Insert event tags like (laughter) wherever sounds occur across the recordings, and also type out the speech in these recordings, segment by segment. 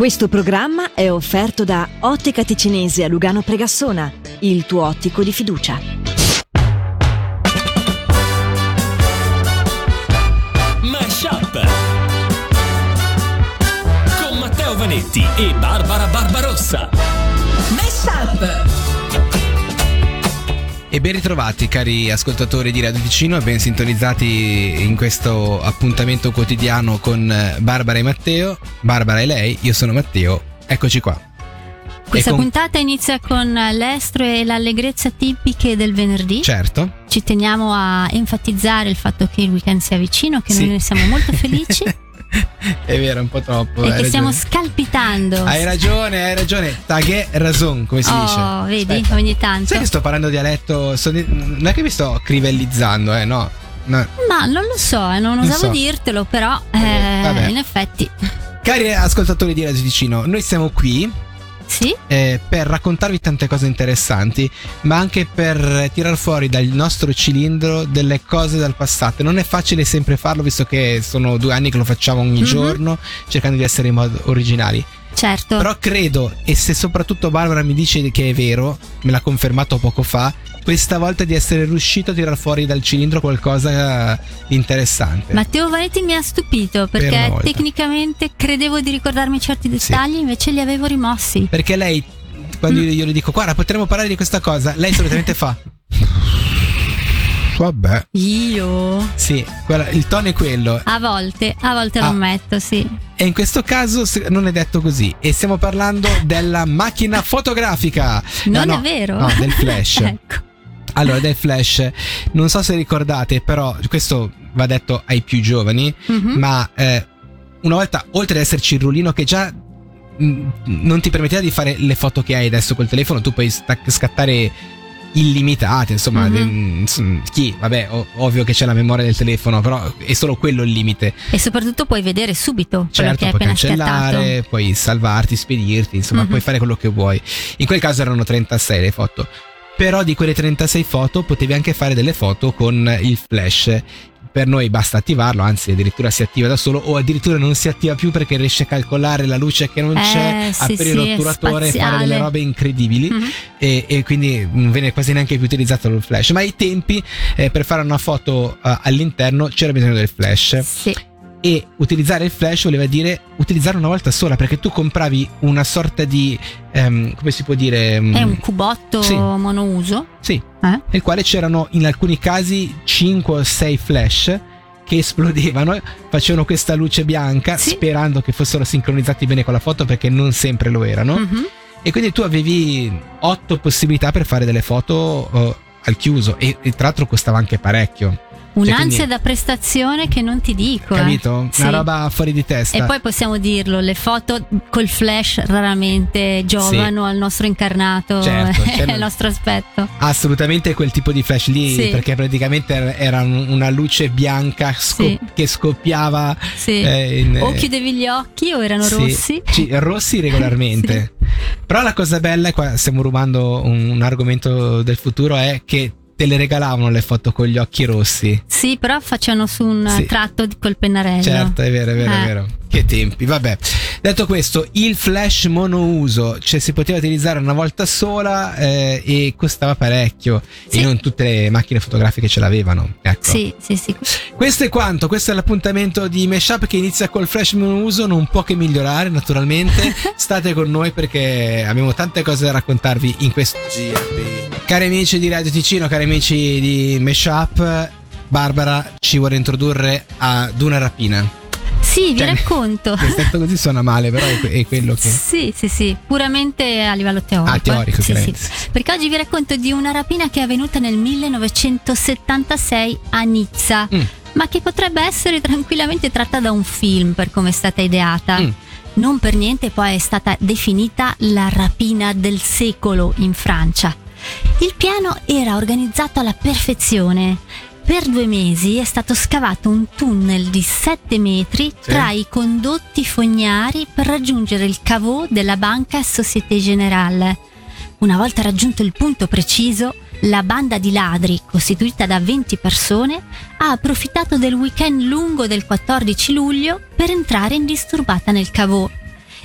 Questo programma è offerto da Ottica Ticinese a Lugano Pregassona, il tuo ottico di fiducia. Mashup con Matteo Vanetti e Barbara Barbarossa. Mashup E ben ritrovati cari ascoltatori di Radio Ticino e ben sintonizzati in questo appuntamento quotidiano con eh, Barbara e Matteo. Barbara e lei, io sono Matteo, eccoci qua. Questa con- puntata inizia con l'estro e l'allegrezza tipiche del venerdì. Certo. Ci teniamo a enfatizzare il fatto che il weekend sia vicino, che Sì. noi ne siamo molto (laughs) felici È vero, un po' troppo. e che stiamo scalpitando. Hai ragione, hai ragione. Taghe razon, come si dice. Oh, vedi, Aspetta. ogni tanto. Sai che sto parlando dialetto? Non è che mi sto crivellizzando, eh, no. no. Ma non lo so, eh, non Non osavo so. dirtelo, però Eh, eh, in effetti Cari ascoltatori di Radio Ticino, noi siamo qui sì. eh, per raccontarvi tante cose interessanti, ma anche per tirar fuori dal nostro cilindro delle cose dal passato. Non è facile sempre farlo, visto che sono due anni che lo facciamo ogni Mhm. giorno, cercando di essere in modo originali. Certo. Però credo, e se soprattutto Barbara mi dice che è vero, me l'ha confermato poco fa, questa volta di essere riuscito a tirar fuori dal cilindro qualcosa di interessante. Matteo Vanetti mi ha stupito Per perché volta. tecnicamente credevo di ricordarmi certi dettagli, invece li avevo rimossi. Perché lei, quando io le dico, guarda, potremmo parlare di questa cosa, lei solitamente fa. Vabbè. Io Sì, quella- il tono è quello. a volte, a volte Ah. lo ammetto, sì. E in questo caso non è detto così. E stiamo parlando della macchina fotografica. Non No, è no, vero. No, del flash. (laughs) ecco. Allora, del flash. Non so se ricordate, però questo va detto ai più giovani. Mhm. Ma eh, una volta, oltre ad esserci il rullino che già mh, non ti permetteva di fare le foto che hai adesso col telefono, tu puoi sta- scattare illimitate, insomma, Mhm. de- insomma, chi, vabbè, ov- ovvio che c'è la memoria del telefono, però è solo quello il limite. E soprattutto puoi vedere subito Certo, puoi cancellare, scattato. puoi salvarti, spedirti, insomma, Mhm. puoi fare quello che vuoi. In quel caso erano 36 le foto. Però di quelle 36 foto potevi anche fare delle foto con il flash. Per noi basta attivarlo, anzi addirittura si attiva da solo o addirittura non si attiva più perché riesce a calcolare la luce che non Eh, c'è, sì, aprire sì, l'otturatore e fare delle robe incredibili Mhm. e, e quindi non viene quasi neanche più utilizzato il flash. Ma ai tempi eh, per fare una foto eh, all'interno c'era bisogno del flash Sì. E utilizzare il flash voleva dire utilizzarlo una volta sola perché tu compravi una sorta di ehm, come si può dire mm, È un cubotto Sì. monouso. sì Eh? nel quale c'erano in alcuni casi 5 o 6 flash che esplodevano facevano questa luce bianca Sì. sperando che fossero sincronizzati bene con la foto perché non sempre lo erano Mhm. e quindi tu avevi 8 possibilità per fare delle foto eh, al chiuso e, e tra l'altro costava anche parecchio Un'ansia quindi- da prestazione che non ti dico. eh. capito? Sì. una roba fuori di testa E poi possiamo dirlo, le foto col flash raramente giovano al nostro incarnato Certo, e c'è- (laughs) al nostro aspetto. Assolutamente quel tipo di flash lì, Sì. perché praticamente era- era un- una luce bianca sco- Sì. che scoppiava. Sì. eh, in- o chiudevi gli occhi o erano sì, rossi. sì, rossi (laughs) regolarmente. Però la cosa bella, qua stiamo rubando un, un argomento del futuro, è che te le regalavano le foto con gli occhi rossi. Sì, però facciano su un Sì. tratto di- col pennarello. Certo, è vero, è vero, è Eh. vero. Che tempi, vabbè. Detto questo, il flash monouso, cioè si poteva utilizzare una volta sola eh, e costava parecchio. Sì. E non tutte le macchine fotografiche ce l'avevano. Ecco. Sì, sì, sì. Questo è quanto, questo è l'appuntamento di Meshup che inizia col flash monouso, non può che migliorare naturalmente. (laughs) State con noi perché abbiamo tante cose da raccontarvi in questo Cari amici di Radio Ticino, cari amici di Meshup, Barbara ci vuole introdurre ad una rapina. Sì, vi Cioè, racconto. Detto così suona male, però è, que- è quello che... Sì, sì, sì, puramente a livello teorico. Ah, teorico, eh. sì, chiaramente. sì. Perché oggi vi racconto di una rapina che è avvenuta nel 1976 a Nizza, Mm. ma che potrebbe essere tranquillamente tratta da un film per come è stata ideata. Mm. Non per niente poi è stata definita la rapina del secolo in Francia. Il piano era organizzato alla perfezione. Per due mesi è stato scavato un tunnel di 7 metri Sì. tra i condotti fognari per raggiungere il caveau della banca Société Générale. Una volta raggiunto il punto preciso, la banda di ladri, costituita da 20 persone, ha approfittato del weekend lungo del 14 luglio per entrare indisturbata nel caveau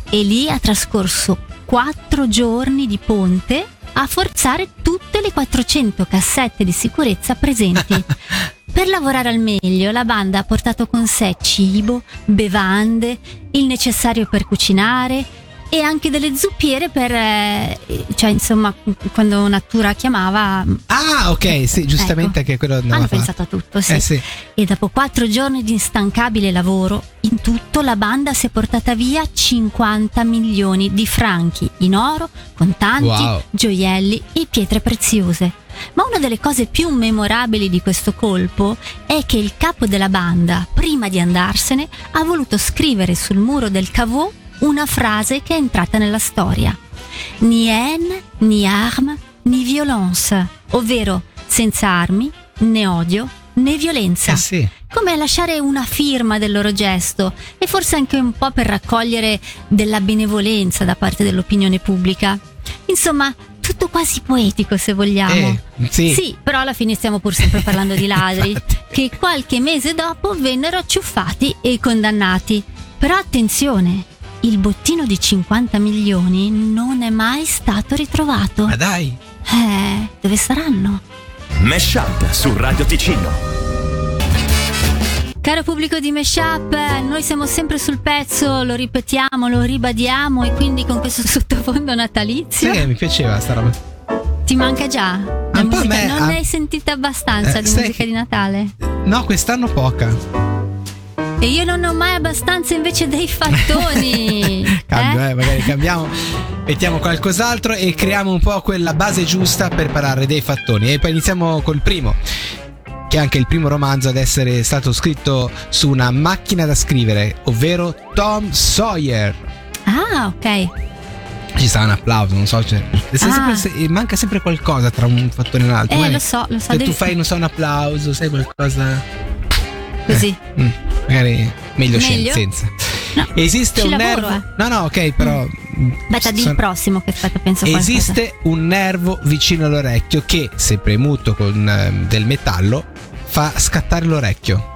e lì ha trascorso quattro giorni di ponte a forzare tutte le 400 cassette di sicurezza presenti. (laughs) Per lavorare al meglio, la banda ha portato con sé cibo, bevande, il necessario per cucinare e anche delle zuppiere per, eh, cioè insomma, quando Natura chiamava. Ah, ok, sì, giustamente Ecco. che quello andava Hanno pensato a tutto, sì. Eh sì. E dopo quattro giorni di instancabile lavoro, in tutto la banda si è portata via 50 milioni di franchi in oro, contanti, Wow. gioielli e pietre preziose. Ma una delle cose più memorabili di questo colpo è che il capo della banda, prima di andarsene, ha voluto scrivere sul muro del caveau una frase che è entrata nella storia. Ni haine, ni arme, ni violence, ovvero senza armi, né odio, né violenza Eh sì. come lasciare una firma del loro gesto e forse anche un po' per raccogliere della benevolenza da parte dell'opinione pubblica. Insomma, tutto quasi poetico se vogliamo. Eh, sì. però alla fine stiamo pur sempre parlando di (laughs) ladri che qualche mese dopo vennero acciuffati e condannati. Però attenzione, il bottino di 50 milioni non è mai stato ritrovato. Ma dai. Eh, dove saranno? Mesh Up su Radio Ticino. Caro pubblico di Meshup, noi siamo sempre sul pezzo, lo ripetiamo, lo ribadiamo e quindi con questo (laughs) sottofondo natalizio che mi piaceva sta roba. ti manca già la Un po' a musica. me, non a- ne hai sentita abbastanza Eh, di musica che- di Natale? No, quest'anno poca. E io non ho mai abbastanza invece dei fattoni. (laughs) Cambio, eh? eh, magari cambiamo, mettiamo qualcos'altro e creiamo un po' quella base giusta per parlare dei fattoni. E poi iniziamo col primo, che è anche il primo romanzo ad essere stato scritto su una macchina da scrivere, ovvero Tom Sawyer. Ah, ok. Ci sta un applauso, non so, cioè, Ah. sempre- se- manca sempre qualcosa tra un fattone e un altro. Eh, magari lo so, lo so. Se devi- tu fai, non so, un applauso, sai qualcosa... Così. Mm, magari meglio, Meglio? senza. No, Esiste un lavoro, nervo. No, no, ok, però. mm, Aspetta, di sono- il prossimo che aspetta, penso qualcosa. Esiste un nervo vicino all'orecchio che, se premuto con ehm, del metallo, fa scattare l'orecchio.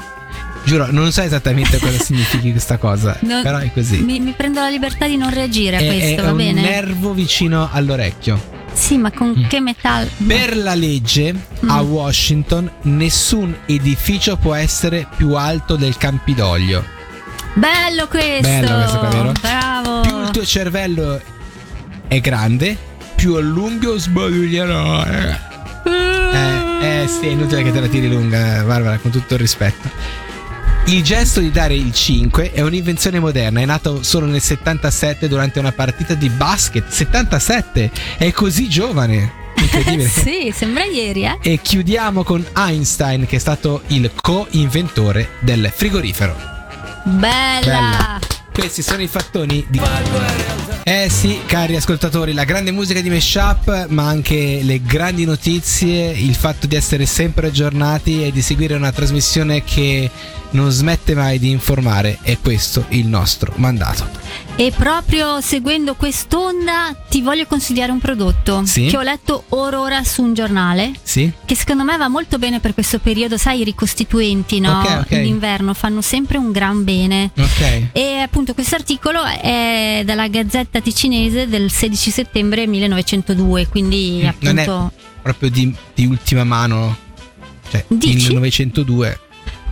Giuro, non so esattamente cosa (laughs) significhi questa cosa, Non- però è così. Mi, mi prendo la libertà di non reagire a È, questo, è va un bene? nervo vicino all'orecchio. Sì, ma con Mm. che metallo? Per la legge a Mm. Washington nessun edificio può essere più alto del Campidoglio. Bello questo! Bello questo qua, vero? Bravo! Più il tuo cervello è grande, più a lungo sbadiglierò. Eh, eh sì, è inutile che te la tiri lunga, Barbara, con tutto il rispetto. Il gesto di dare il 5 è un'invenzione moderna, è nato solo nel 77 durante una partita di basket. 77! È così giovane! Incredibile. (laughs) sì, sembra ieri, eh? E chiudiamo con Einstein, che è stato il co-inventore del frigorifero. Bella! Bella. Questi sono i fattoni di. Eh sì, cari ascoltatori, la grande musica di Meshup, ma anche le grandi notizie, il fatto di essere sempre aggiornati e di seguire una trasmissione che non smette mai di informare, è questo il nostro mandato. E proprio seguendo quest'onda ti voglio consigliare un prodotto Sì? che ho letto ora ora su un giornale. Sì? Che secondo me va molto bene per questo periodo, sai, i ricostituenti, no? Ok, ok. In inverno fanno sempre un gran bene. Ok. E appunto questo articolo è dalla Gazzetta Ticinese del 16 settembre 1902, quindi Mm, appunto... Proprio di, di ultima mano. Cioè, Dici? 1902.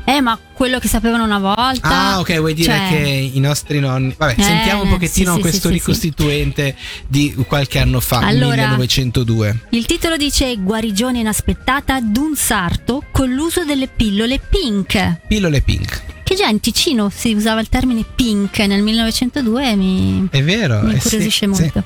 Eh, ma quello che sapevano una volta... Ah, ok, vuoi dire cioè- che i nostri nonni. Vabbè, Eh, sentiamo un pochettino sì, sì, questo sì, sì, ricostituente di qualche anno fa, Allora- 1902. Il titolo dice Guarigione inaspettata d'un sarto con l'uso delle pillole pink. Pillole pink. In Ticino si usava il termine pink nel 1902 e mi, È vero? mi eh sì, incuriosisce sì. molto.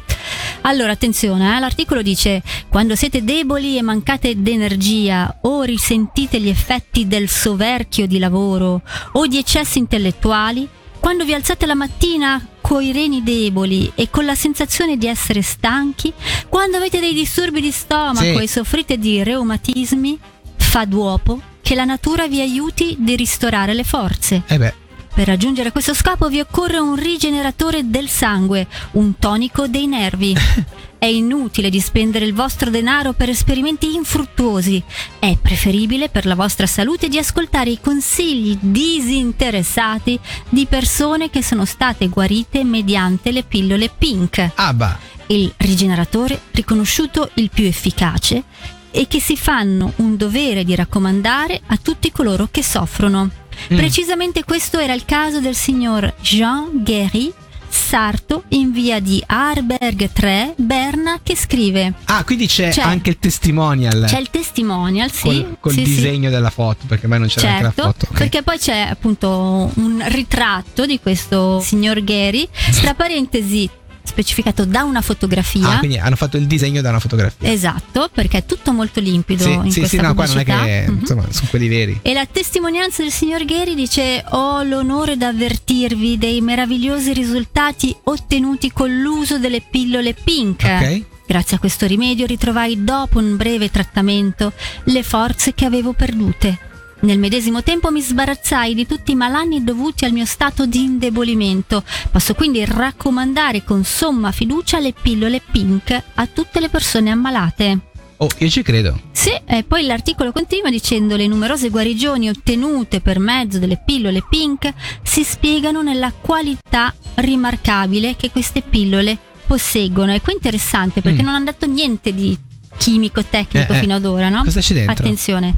Allora, attenzione, eh, l'articolo dice: Quando siete deboli e mancate d'energia o risentite gli effetti del soverchio di lavoro o di eccessi intellettuali, quando vi alzate la mattina coi reni deboli e con la sensazione di essere stanchi, quando avete dei disturbi di stomaco Sì. e soffrite di reumatismi, fa d'uopo che la natura vi aiuti di ristorare le forze. Eh beh, Per raggiungere questo scopo vi occorre un rigeneratore del sangue, un tonico dei nervi. (laughs) È inutile di spendere il vostro denaro per esperimenti infruttuosi. È preferibile per la vostra salute di ascoltare i consigli disinteressati di persone che sono state guarite mediante le pillole pink. Ah, bah. Il rigeneratore riconosciuto il più efficace e che si fanno un dovere di raccomandare a tutti coloro che soffrono. Mm. Precisamente questo era il caso del signor Jean Guéry, sarto in via di Arberg 3, Berna, che scrive. Ah, quindi c'è, C'è. anche il testimonial. C'è il testimonial, sì. col, col sì, sì. disegno della foto, perché mai non c'era anche Certo, la foto. ok. perché poi c'è appunto un ritratto di questo signor Gary, tra parentesi specificato da una fotografia. Ah, quindi hanno fatto il disegno da una fotografia. Esatto, perché è tutto molto limpido sì, in sì, questa sì, no, qua non è pubblicità. che Mhm. insomma, sono quelli veri. E la testimonianza del signor Gheri dice: Ho l'onore d'avvertirvi dei meravigliosi risultati ottenuti con l'uso delle pillole pink. Ok? Grazie a questo rimedio ritrovai dopo un breve trattamento le forze che avevo perdute. Nel medesimo tempo mi sbarazzai di tutti i malanni dovuti al mio stato di indebolimento. Posso quindi raccomandare con somma fiducia le pillole pink a tutte le persone ammalate. Oh, io ci credo. Sì, e poi l'articolo continua dicendo le numerose guarigioni ottenute per mezzo delle pillole pink si spiegano nella qualità rimarcabile che queste pillole posseggono. E qui è interessante perché Mm. non hanno detto niente di chimico tecnico Eh, eh. fino ad ora, no? Cosa c'è dentro? Attenzione.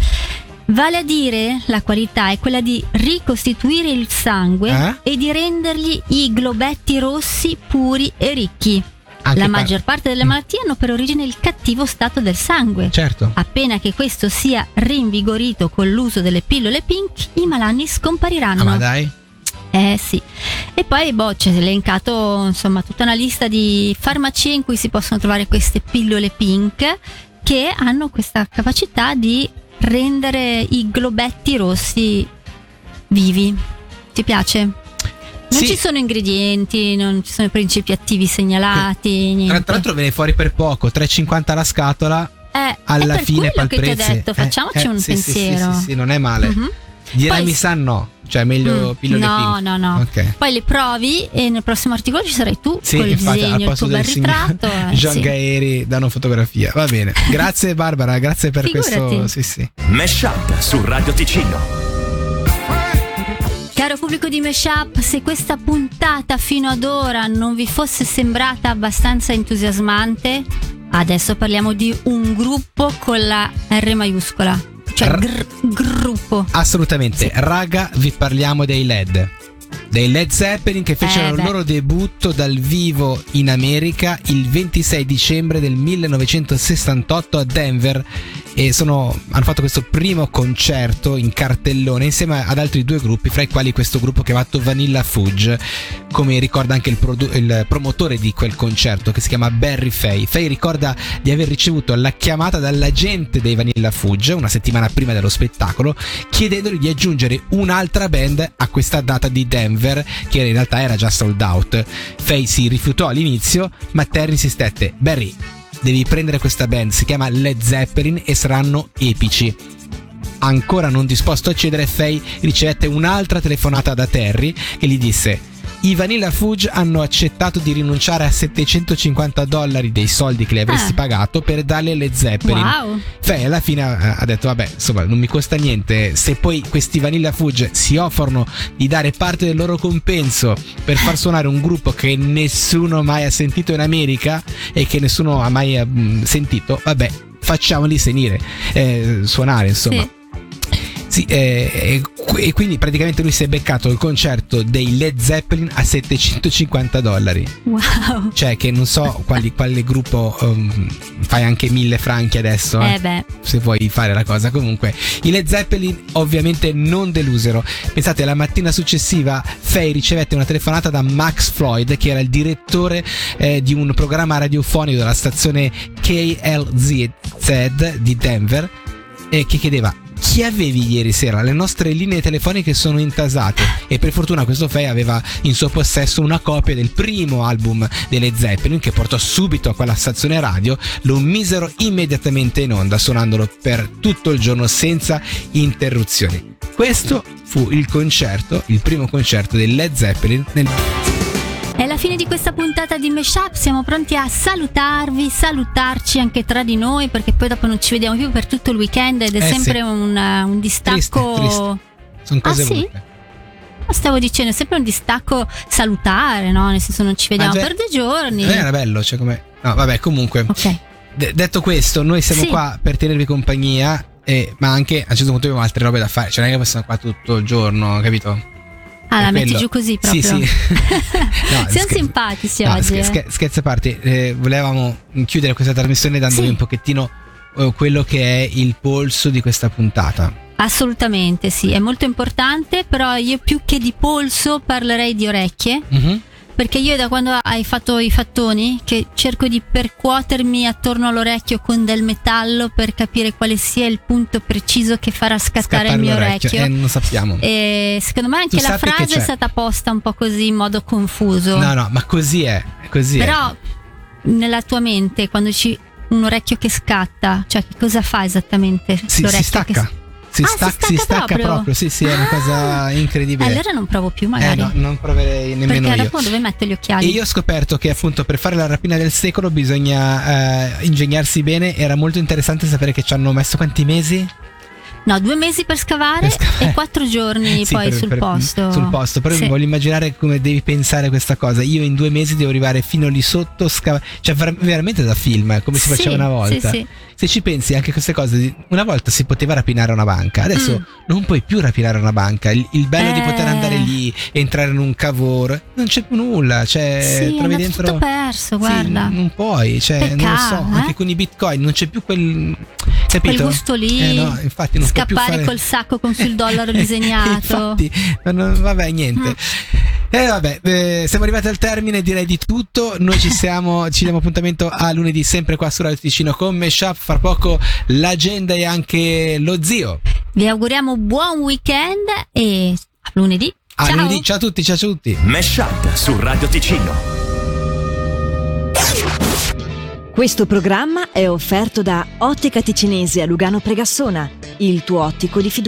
Vale a dire, la qualità è quella di ricostituire il sangue Eh? e di rendergli i globetti rossi puri e ricchi. Anche la maggior parte delle Mm. malattie hanno per origine il cattivo stato del sangue. Certo. Appena che questo sia rinvigorito con l'uso delle pillole pink, i malanni scompariranno. Ah, ma dai. Eh sì. E poi boh, c'è elencato insomma tutta una lista di farmacie in cui si possono trovare queste pillole pink che hanno questa capacità di rendere i globetti rossi vivi. Ti piace? Non Sì. ci sono ingredienti, non ci sono principi attivi segnalati, Tra, tra l'altro viene fuori per poco, 3,50 la scatola. Eh, Alla è per fine quello che ti ho detto, Eh, facciamoci eh, un sì, sì, sì, pensiero. Sì, sì, non è male. Mhm. Direi Poi- mi sa no. Cioè, meglio Mm, pillole no, pink. no, no. Ok. Poi le provi e nel prossimo articolo ci sarai tu Sì, col infatti, disegno, al il tuo bel ritratto. (laughs) eh, Gian sì. Gaeri da una fotografia. Va bene. (laughs) Grazie Barbara, grazie per Figurati. questo. Sì, sì. Mesh Up su Radio Ticino. Caro pubblico di Meshup, se questa puntata fino ad ora non vi fosse sembrata abbastanza entusiasmante, adesso parliamo di un gruppo con la R maiuscola. Cioè R- gr- gruppo. Assolutamente. Raga, vi parliamo dei LED. Dei Led Zeppelin che fecero Eh, il loro debutto dal vivo in America il 26 dicembre del 1968 a Denver e sono- hanno fatto questo primo concerto in cartellone insieme ad altri due gruppi, fra i quali questo gruppo chiamato Vanilla Fudge, come ricorda anche il, produ- il promotore di quel concerto che si chiama Barry Fay. Fay ricorda di aver ricevuto la chiamata dall'agente dei Vanilla Fudge una settimana prima dello spettacolo chiedendogli di aggiungere un'altra band a questa data di Denver che in realtà era già sold out. Fay si rifiutò all'inizio ma Terry insistette Barry devi prendere questa band si chiama Led Zeppelin e saranno epici ancora non disposto a cedere, Faye ricevette un'altra telefonata da Terry che gli disse: I Vanilla Fudge hanno accettato di rinunciare a 750 dollari dei soldi che le avresti Ah. pagato per darle le Zeppelin. Wow. Faye alla fine ha detto: Vabbè, insomma, non mi costa niente. Se poi questi Vanilla Fudge si offrono di dare parte del loro compenso per far suonare un gruppo che nessuno mai ha sentito in America e che nessuno ha mai mh, sentito, vabbè, facciamoli senire, eh, suonare, insomma. Sì. Sì, eh, e, e quindi praticamente lui si è beccato il concerto dei Led Zeppelin a 750 dollari. Wow. Cioè, che non so quali, quale gruppo um, fai anche mille franchi adesso. eh, Eh beh, se vuoi fare la cosa. Comunque, i Led Zeppelin ovviamente non delusero. Pensate, la mattina successiva Faye ricevette una telefonata da Max Floyd, che era il direttore eh, di un programma radiofonico della stazione KLZ di Denver, e che chiedeva. Chi avevi ieri sera? Le nostre linee telefoniche sono intasate e per fortuna questo Faye aveva in suo possesso una copia del primo album delle Zeppelin che portò subito a quella stazione radio, lo misero immediatamente in onda suonandolo per tutto il giorno senza interruzioni. Questo fu il concerto, il primo concerto del Led Zeppelin nel È la fine di questa puntata di Meshup, siamo pronti a salutarvi, salutarci anche tra di noi perché poi dopo non ci vediamo più per tutto il weekend ed è Eh, sempre sì. un, uh, un distacco... Triste, triste. Sono cose Ah, sì? Stavo dicendo, è sempre un distacco salutare, no? Nel senso non ci vediamo Ah, già- per due giorni. Non era bello, cioè come... No, vabbè, comunque. Ok. De- detto questo, noi siamo Sì. qua per tenervi compagnia, e- ma anche a un certo punto abbiamo altre robe da fare. Cioè, non è che possiamo qua tutto il giorno, capito? Ah, la metti giù così Sì, proprio. sì. (laughs) No, Siamo scher- simpatici no, oggi. scher- eh. scher- scherzi a parte, eh, volevamo chiudere questa trasmissione dandovi Sì. un pochettino eh, quello che è il polso di questa puntata. Assolutamente sì, è molto importante, però io più che di polso parlerei di orecchie, Mhm. Perché io da quando hai fatto i fattoni che cerco di percuotermi attorno all'orecchio con del metallo per capire quale sia il punto preciso che farà scattare Scattare il mio orecchio. eh, non sappiamo. E secondo me anche Tu la frase è stata posta un po' così in modo confuso. No, no, ma così è, così è. Però nella tua mente quando ci un orecchio che scatta, cioè che cosa fa esattamente Si, si l'orecchio stacca. che Si, Ah, stac- si stacca si stacca proprio. proprio? Sì, sì, è una Ah. cosa incredibile. allora non provo più eh, magari. no, non proverei nemmeno perché io. dopo dove metto gli occhiali? E io ho scoperto che appunto per fare la rapina del secolo bisogna eh, ingegnarsi bene. Era molto interessante sapere che ci hanno messo quanti mesi? No, due mesi per scavare, Per scavare. e quattro giorni Sì, poi per- sul per- posto. Sul posto, però Sì. mi voglio immaginare come devi pensare questa cosa. Io in due mesi devo arrivare fino lì sotto, scava- cioè ver- veramente da film, eh, come si Sì, faceva una volta. Sì, sì. Se ci pensi anche a queste cose, di- una volta si poteva rapinare una banca, adesso Mm. non puoi più rapinare una banca. Il, il bello di Eh. poter andare lì, entrare in un cavor, non c'è più nulla, cioè sì, trovi dentro. tutto perso, Sì, guarda. non puoi, cioè, non lo so, Peccato, anche eh? con i bitcoin non c'è più quel. Capito? Quel gusto lì, Eh no, infatti non scappare fare- col sacco con sul dollaro (laughs) disegnato. infatti, no, no, vabbè, niente. Mm. E vabbè, eh, siamo arrivati al termine, direi di tutto. Noi ci siamo, (laughs) ci diamo appuntamento a lunedì, sempre qua su Radio Ticino con Meshup. Fra poco l'agenda e anche lo zio. Vi auguriamo buon weekend e a lunedì. A Ciao. lunedì, ciao a tutti, ciao a tutti. Mesh Up su Radio Ticino. Questo programma è offerto da Ottica Ticinese a Lugano Pregassona, il tuo ottico di fiducia.